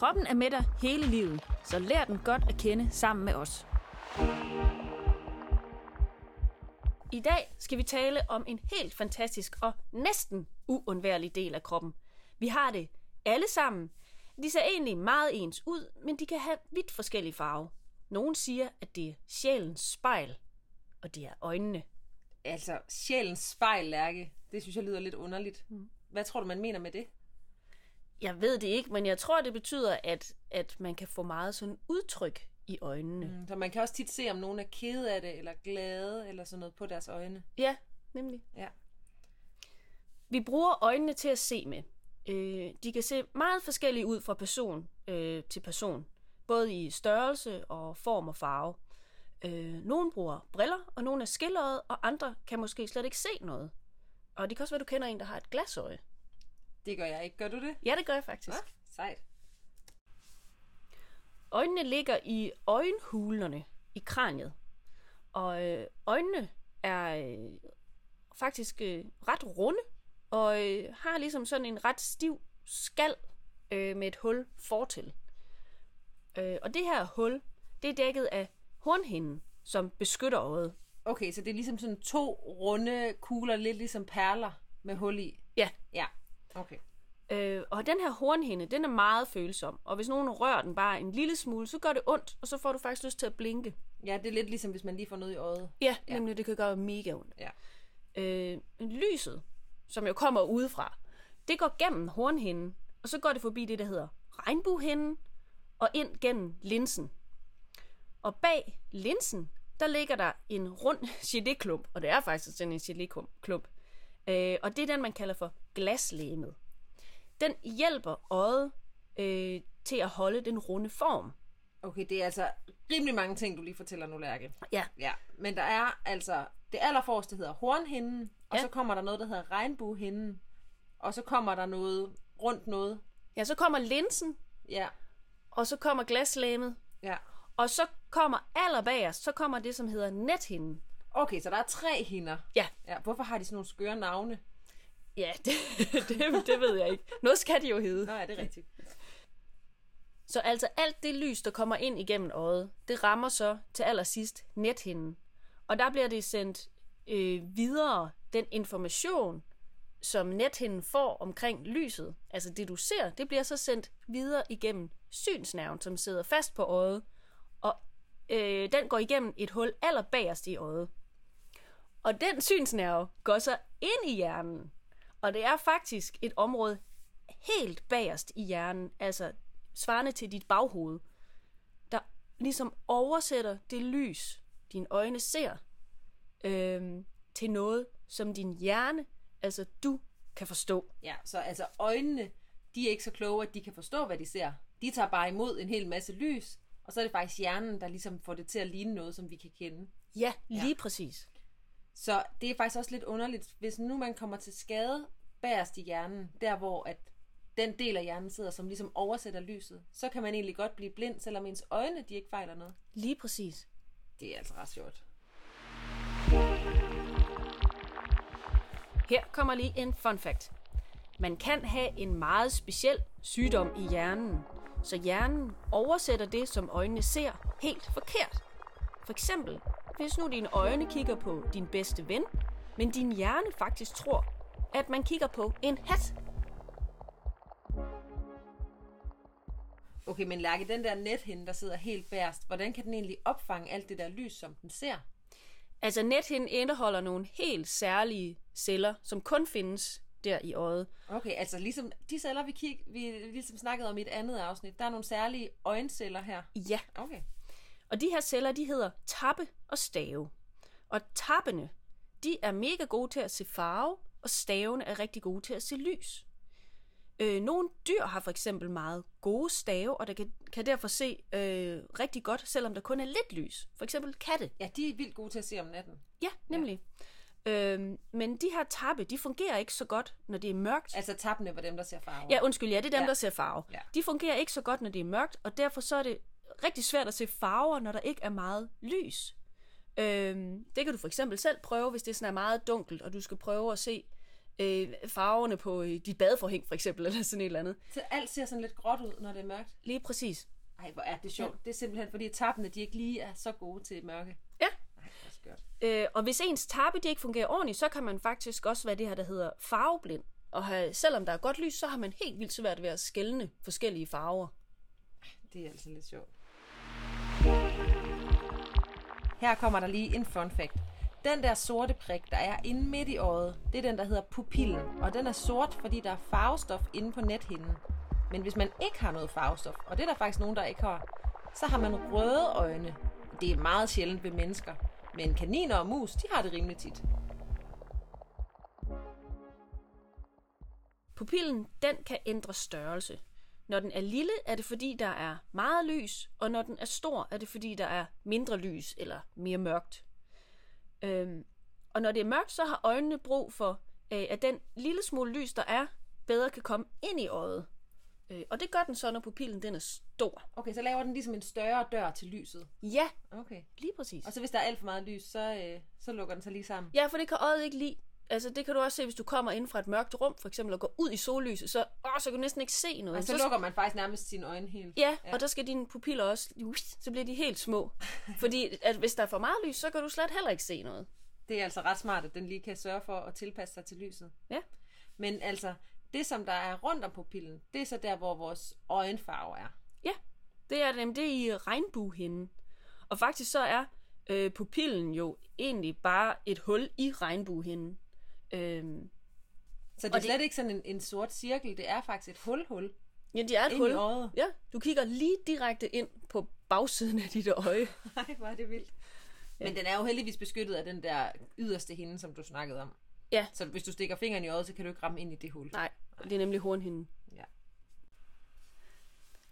Kroppen er med dig hele livet, så lær den godt at kende sammen med os. I dag skal vi tale om en helt fantastisk og næsten uundværlig del af kroppen. Vi har det alle sammen. De ser egentlig meget ens ud, men de kan have vidt forskellige farver. Nogle siger, at det er sjælens spejl, og det er øjnene. Altså, sjælens spejl, Lærke. Det synes jeg lyder lidt underligt. Hvad tror du, man mener med det? Jeg ved det ikke, men jeg tror, det betyder, at, at man kan få meget sådan udtryk i øjnene. Mm. Så man kan også tit se, om nogen er kede af det, eller glade, eller sådan noget på deres øjne. Ja, nemlig. Ja. Vi bruger øjnene til at se med. Øh, de kan se meget forskellige ud fra person øh, til person, både i størrelse og form og farve. Øh, nogle bruger briller, og nogle er skilleret, og andre kan måske slet ikke se noget. Og det kan også være, du kender en, der har et glasøje. Det gør jeg ikke. Gør du det? Ja, det gør jeg faktisk. Ja, sejt. Øjnene ligger i øjenhulerne i kraniet. Og øh, øjnene er øh, faktisk øh, ret runde, og øh, har ligesom sådan en ret stiv skal øh, med et hul fortil. Øh, og det her hul, det er dækket af hornhinden, som beskytter øjet. Okay, så det er ligesom sådan to runde kugler, lidt ligesom perler med hul i. Ja, Ja, okay. øh, og den her hornhinde, den er meget følsom, og hvis nogen rører den bare en lille smule, så gør det ondt, og så får du faktisk lyst til at blinke. Ja, det er lidt ligesom, hvis man lige får noget i øjet. Ja, nemlig det kan gøre mega ondt. Ja. øh, lyset, som jo kommer udefra, det går gennem hornhinden, og så går det forbi det, der hedder regnbuehinden, og ind gennem linsen. Og bag linsen, der ligger der en rund geléklump, og det er faktisk sådan en geléklump. Øh, og det er den, man kalder for glaslægemet. Den hjælper øjet øh, til at holde den runde form. Okay, det er altså rimelig mange ting, du lige fortæller nu, Lærke. Ja, Ja, men der er altså, det allerforreste hedder hornhinden, og Ja. så kommer der noget, der hedder regnbuehinden, og så kommer der noget rundt noget. ja så kommer linsen, Ja, og så kommer glaslægemet, ja. og så kommer allerbagerst, så kommer det, som hedder nethinden. Okay, så der er tre hinder. Ja, Ja, hvorfor har de sådan nogle skøre navne? Ja, det, det, det ved jeg ikke. Noget skal de jo hedde. Nå, er det rigtigt? Så altså alt det lys, der kommer ind igennem øjet, det rammer så til allersidst nethinden. Og der bliver det sendt øh, videre, den information, som nethinden får omkring lyset, altså det du ser, det bliver så sendt videre igennem synsnerven, som sidder fast på øjet. Og øh, den går igennem et hul allerbagerst i øjet. Og den synsnerve går så ind i hjernen. Og det er faktisk et område helt bagerst i hjernen, altså svarende til dit baghoved, der ligesom oversætter det lys, dine øjne ser, øhm, til noget, som din hjerne, altså du, kan forstå. Ja, så altså øjnene, de er ikke så kloge, at de kan forstå, hvad de ser. De tager bare imod en hel masse lys, og så er det faktisk hjernen, der ligesom får det til at ligne noget, som vi kan kende. Ja, lige ja. præcis. Så det er faktisk også lidt underligt, hvis nu man kommer til skade bagerst i hjernen, der hvor at den del af hjernen sidder, som ligesom oversætter lyset, så kan man egentlig godt blive blind, selvom ens øjne de ikke fejler noget. Lige præcis. Det er altså ret sjovt. Her kommer lige en fun fact. Man kan have en meget speciel sygdom i hjernen, så hjernen oversætter det, som øjnene ser, helt forkert. For eksempel, hvis nu dine øjne kigger på din bedste ven, men din hjerne faktisk tror, at man kigger på en hat. Okay, men Lærke, den der nethinde, der sidder helt bærst, hvordan kan den egentlig opfange alt det der lys, som den ser? Altså nethinden indeholder nogle helt særlige celler, som kun findes der i øjet. Okay, altså ligesom de celler, vi, kig, vi ligesom snakkede om i et andet afsnit, der er nogle særlige øjenceller her. Ja, Okay. Og de her celler, de hedder tappe og stave. Og tappene, de er mega gode til at se farve, og stavene er rigtig gode til at se lys. Øh, nogle dyr har for eksempel meget gode stave, og der kan, kan derfor se øh, rigtig godt, selvom der kun er lidt lys. For eksempel katte. Ja, de er vildt gode til at se om natten. Ja, nemlig. Ja. Øhm, men de her tappe, de fungerer ikke så godt, når det er mørkt. Altså tappene var dem, der ser farver. Ja, undskyld, ja, det er dem, ja. der ser farve. Ja. De fungerer ikke så godt, når det er mørkt, og derfor så er det rigtig svært at se farver, når der ikke er meget lys. Øhm, det kan du for eksempel selv prøve, hvis det sådan er meget dunkelt, og du skal prøve at se øh, farverne på øh, dit badeforhæng, for eksempel, eller sådan et eller andet. Så alt ser sådan lidt gråt ud, når det er mørkt. Lige præcis. Ej, hvor er det sjovt. Det er simpelthen, fordi tappene, de ikke lige er så gode til mørke. Ja. Ej, er skørt. Øh, og hvis ens tappe de ikke fungerer ordentligt, så kan man faktisk også være det her, der hedder farveblind. Og have, selvom der er godt lys, så har man helt vildt svært ved at skelne forskellige farver. Det er altså lidt sjovt. Her kommer der lige en fun fact. Den der sorte prik, der er inde midt i øjet, det er den, der hedder pupillen. Og den er sort, fordi der er farvestof inde på nethinden. Men hvis man ikke har noget farvestof, og det er der faktisk nogen, der ikke har, så har man røde øjne. Det er meget sjældent ved mennesker. Men kaniner og mus, de har det rimelig tit. Pupillen, den kan ændre størrelse. Når den er lille, er det fordi, der er meget lys, og når den er stor, er det fordi, der er mindre lys eller mere mørkt. Øhm, og når det er mørkt, så har øjnene brug for, øh, at den lille smule lys, der er, bedre kan komme ind i øjet. Øh, og det gør den så, når pupillen den er stor. Okay, så laver den ligesom en større dør til lyset. Ja, Okay. lige præcis. Og så hvis der er alt for meget lys, så, øh, så lukker den sig lige sammen. Ja, for det kan øjet ikke lide. Altså, det kan du også se, hvis du kommer ind fra et mørkt rum, for eksempel, og går ud i sollyset, så, åh, så kan du næsten ikke se noget. Og så lukker man faktisk nærmest sine øjne helt. Ja, ja, og der skal dine pupiller også, så bliver de helt små. Fordi at hvis der er for meget lys, så kan du slet heller ikke se noget. Det er altså ret smart, at den lige kan sørge for at tilpasse sig til lyset. Ja. Men altså, det som der er rundt om pupillen, det er så der, hvor vores øjenfarve er. Ja, det er nemlig det er i regnbuehinden. Og faktisk så er øh, pupillen jo egentlig bare et hul i regnbuehinden. Øhm, Så det Og er det- slet ikke sådan en, en sort cirkel, det er faktisk et hul-hul ja, det er et hul. Ja, du kigger lige direkte ind på bagsiden af dit øje. Nej, hvor er det vildt. Men den er jo heldigvis beskyttet af den der yderste hinde, som du snakkede om. Ja. Så hvis du stikker fingeren i øjet, så kan du ikke ramme ind i det hul. Nej, det er nemlig hornhinden. Ja.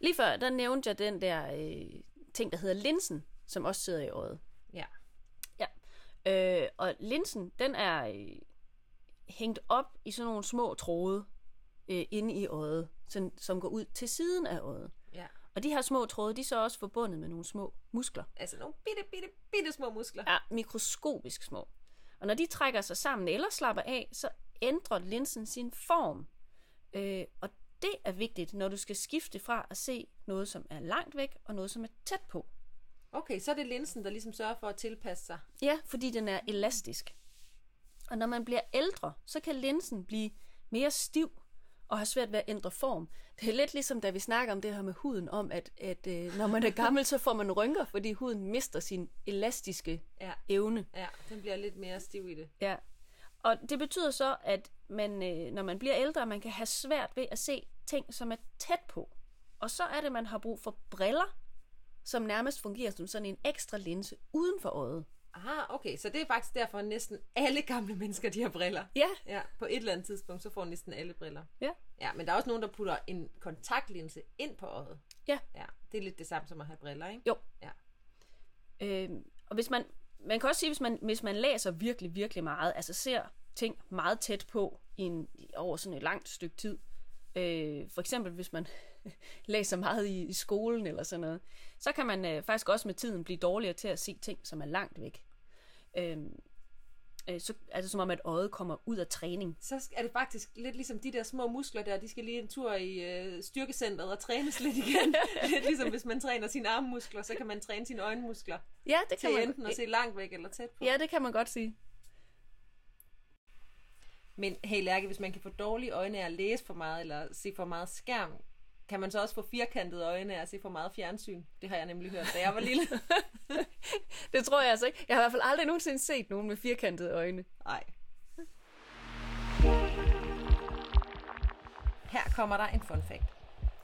Lige før, der nævnte jeg den der øh, ting, der hedder linsen, som også sidder i øjet. Ja. Øh, og linsen, den er øh, hængt op i sådan nogle små tråde øh, inde i øjet, sådan, som går ud til siden af øjet. ja. Og de her små tråde, de er så også forbundet med nogle små muskler. Altså nogle bitte, bitte, bitte små muskler. Ja, mikroskopisk små. Og når de trækker sig sammen eller slapper af, så ændrer linsen sin form. Øh, og det er vigtigt, når du skal skifte fra at se noget, som er langt væk, og noget, som er tæt på. Okay, så er det linsen, der ligesom sørger for at tilpasse sig. Ja, fordi den er elastisk. Og når man bliver ældre, så kan linsen blive mere stiv og have svært ved at ændre form. Det er lidt ligesom, da vi snakker om det her med huden, om at, at øh, når man er gammel, så får man rynker, fordi huden mister sin elastiske Ja. evne. Ja, den bliver lidt mere stiv i det. Ja. Og det betyder så, at man, øh, når man bliver ældre, man kan have svært ved at se ting, som er tæt på. Og så er det, man har brug for briller, som nærmest fungerer som sådan en ekstra linse uden for øjet. Aha, okay, så det er faktisk derfor, at næsten alle gamle mennesker, de har briller. Ja, Ja, på et eller andet tidspunkt, så får næsten alle briller. ja. Ja, men der er også nogen, der putter en kontaktlinse ind på øjet. Ja. Ja, det er lidt det samme som at have briller, ikke? Jo. Ja. Øh, og hvis man, man kan også sige, hvis man, hvis man læser virkelig, virkelig meget, altså ser ting meget tæt på i en, over sådan et langt stykke tid, øh, for eksempel hvis man læser meget i, i skolen eller sådan noget, så kan man øh, faktisk også med tiden blive dårligere til at se ting, som er langt væk. Øh, øh, så, altså som om, at øjet kommer ud af træning. Så er det faktisk lidt ligesom de der små muskler der, de skal lige en tur i øh, styrkecentret og trænes lidt igen. lidt ligesom hvis man træner sine armmuskler, så kan man træne sine øjenmuskler Ja, det kan man, enten at se langt væk eller tæt på. ja, det kan man godt sige. Men hey Lærke, hvis man kan få dårlige øjne af at læse for meget, eller se for meget skærm, kan man så også få firkantede øjne af at se for meget fjernsyn? Det har jeg nemlig hørt, da jeg var lille. Det tror jeg altså ikke. Jeg har i hvert fald aldrig nogensinde set nogen med firkantede øjne. Nej. Her kommer der en fun fact.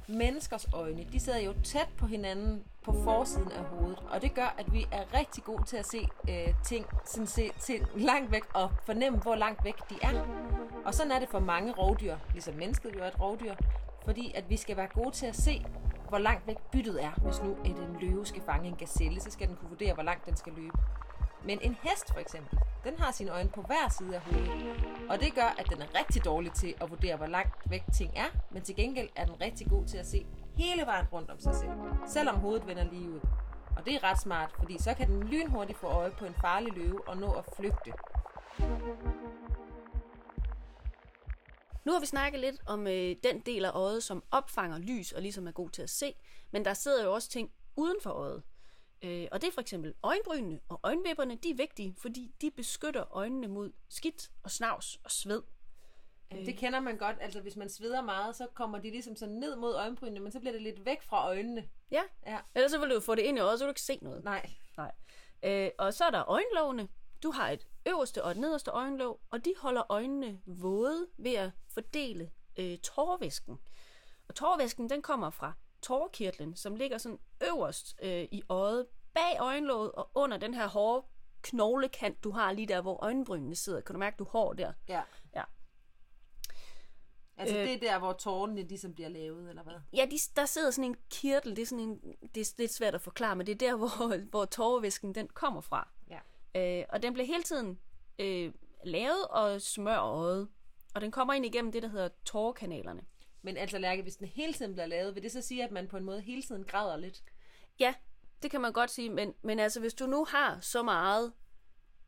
menneskers øjne, de sidder jo tæt på hinanden på forsiden af hovedet, og det gør, at vi er rigtig gode til at se øh, ting sådan se, ting langt væk og fornemme, hvor langt væk de er. Og sådan er det for mange rovdyr, ligesom mennesket jo er et rovdyr, fordi at vi skal være gode til at se, hvor langt væk byttet er. Hvis nu et en løve skal fange en gazelle, så skal den kunne vurdere, hvor langt den skal løbe. Men en hest for eksempel, den har sine øjne på hver side af hovedet. Og det gør, at den er rigtig dårlig til at vurdere, hvor langt væk ting er, men til gengæld er den rigtig god til at se hele vejen rundt om sig selv, selvom hovedet vender lige ud. Og det er ret smart, fordi så kan den lynhurtigt få øje på en farlig løve og nå at flygte. Nu har vi snakket lidt om øh, den del af øjet, som opfanger lys og ligesom er god til at se, men der sidder jo også ting uden for øjet. Øh, og det er for eksempel øjenbrynene og øjenvipperne, de er vigtige, fordi de beskytter øjnene mod skidt og snavs og sved. Jamen, det kender man godt. Altså, hvis man sveder meget, så kommer de ligesom sådan ned mod øjenbrynene, men så bliver det lidt væk fra øjnene. Ja, Ja. ellers så vil du få det ind i øjet, så vil du ikke se noget. Nej. Nej. Øh, og så er der øjenlågene. Du har et øverste og et nederste øjenlåg, og de holder øjnene våde ved at fordele øh, tårvæsken. Og tårvæsken, den kommer fra tårkirtlen, som ligger sådan øverst øh, i øjet, bag øjenlåget og under den her hårde knoglekant, du har lige der, hvor øjenbrynene sidder. Kan du mærke, du har der? Ja. Ja. Altså, øh. det er der, hvor tårnene ligesom bliver lavet, eller hvad? Ja, de, der sidder sådan en kirtel, det er sådan en, det er lidt svært at forklare, men det er der, hvor, hvor tårvæsken den kommer fra. Ja. Øh, og den bliver hele tiden øh, lavet og smør øjet. Og den kommer ind igennem det, der hedder tårkanalerne. Men altså, Lærke, hvis den hele tiden bliver lavet, vil det så sige, at man på en måde hele tiden græder lidt? Ja, det kan man godt sige, men, men altså, hvis du nu har så meget,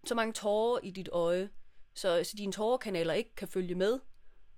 så mange tårer i dit øje, så, så dine tårerkanaler ikke kan følge med,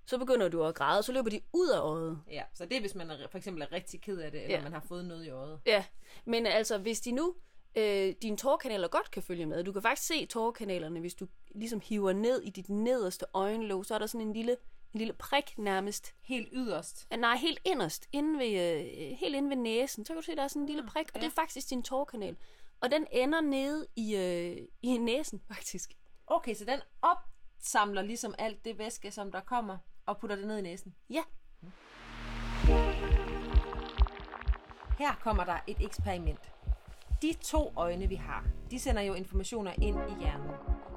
så begynder du at græde, så løber de ud af øjet. Ja, så det er, hvis man er, for eksempel er rigtig ked af det, eller ja. man har fået noget i øjet. Ja, men altså, hvis de nu, øh, dine tårkanaler godt kan følge med, du kan faktisk se tårkanalerne, hvis du ligesom hiver ned i dit nederste øjenlåg, så er der sådan en lille, en lille prik nærmest. Helt yderst. Nej, helt inderst, inde ved, øh, helt inde ved næsen, så kan du se, der er sådan en lille prik, og ja. det er faktisk din tårkanal. Og den ender nede i, øh, i næsen, faktisk. Okay, så den opsamler ligesom alt det væske, som der kommer, og putter det ned i næsen. Ja, Her kommer der et eksperiment. De to øjne, vi har, de sender jo informationer ind i hjernen.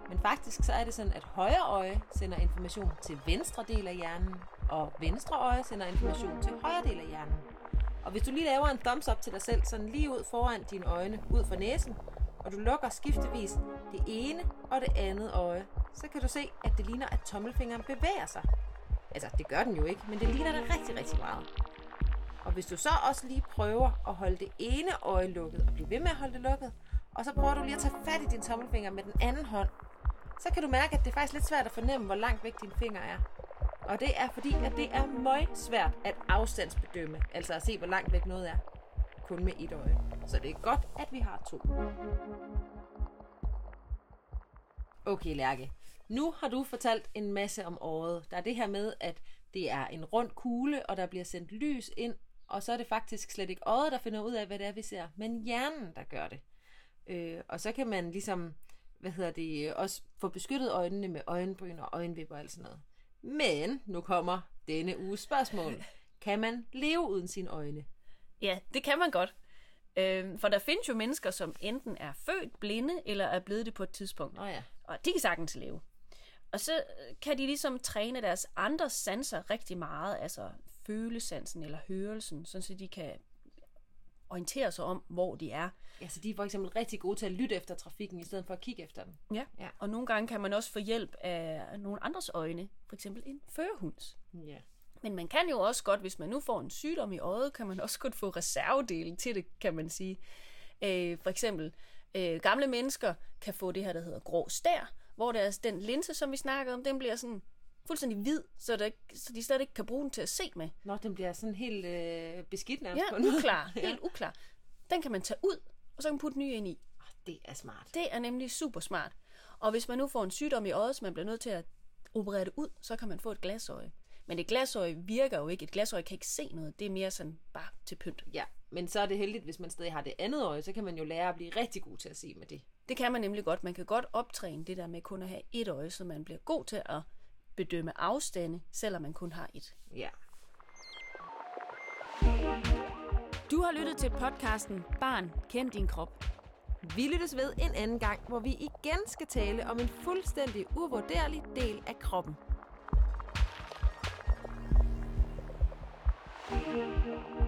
Men faktisk så er det sådan, at højre øje sender information til venstre del af hjernen, og venstre øje sender information til højre del af hjernen. Og hvis du lige laver en thumbs up til dig selv, sådan lige ud foran dine øjne, ud fra næsen, og du lukker skiftevis det ene og det andet øje, så kan du se, at det ligner, at tommelfingeren bevæger sig. Altså, det gør den jo ikke, men det ligner det rigtig, rigtig meget. Og hvis du så også lige prøver at holde det ene øje lukket, og blive ved med at holde det lukket, og så prøver du lige at tage fat i din tommelfinger med den anden hånd, så kan du mærke, at det er faktisk lidt svært at fornemme, hvor langt væk din finger er. Og det er fordi, at det er meget svært at afstandsbedømme, altså at se, hvor langt væk noget er, kun med et øje. Så det er godt, at vi har to. Okay, Lærke. Nu har du fortalt en masse om året. Der er det her med, at det er en rund kugle, og der bliver sendt lys ind, og så er det faktisk slet ikke øjet, der finder ud af, hvad det er, vi ser, men hjernen, der gør det. Øh, og så kan man ligesom, hvad hedder det, også få beskyttet øjnene med øjenbryn og øjenvipper og alt sådan noget. Men nu kommer denne uges spørgsmål. Kan man leve uden sine øjne? ja, det kan man godt. Øh, for der findes jo mennesker, som enten er født blinde, eller er blevet det på et tidspunkt. Nå ja. Og de kan sagtens leve. Og så kan de ligesom træne deres andre sanser rigtig meget, altså følesansen eller hørelsen, sådan så de kan orientere sig om, hvor de er. Ja, så de er for eksempel rigtig gode til at lytte efter trafikken, i stedet for at kigge efter den. Ja. Ja. Og nogle gange kan man også få hjælp af nogle andres øjne, for eksempel en førhunds. Ja. Men man kan jo også godt, hvis man nu får en sygdom i øjet, kan man også godt få reservedele til det, kan man sige. Øh, for eksempel, øh, gamle mennesker kan få det her, der hedder grå stær, hvor deres, den linse, som vi snakkede om, den bliver sådan fuldstændig hvid, så, der, ikke- så de slet ikke kan bruge den til at se med. Nå, den bliver sådan helt øh, beskidt nærmest på Ja, en måde. uklar, helt uklar. Den kan man tage ud, og så kan man putte ny ind i. Det er smart. Det er nemlig super smart. Og hvis man nu får en sygdom i øjet, så man bliver nødt til at operere det ud, så kan man få et glasøje. Men et glasøje virker jo ikke. Et glasøje kan ikke se noget. Det er mere sådan bare til pynt. Ja, men så er det heldigt, hvis man stadig har det andet øje, så kan man jo lære at blive rigtig god til at se med det. Det kan man nemlig godt. Man kan godt optræne det der med kun at have et øje, så man bliver god til at bedømme afstande, selvom man kun har et. Ja. Du har lyttet til podcasten Barn, kend din krop. Vi lyttes ved en anden gang, hvor vi igen skal tale om en fuldstændig uvurderlig del af kroppen. thank you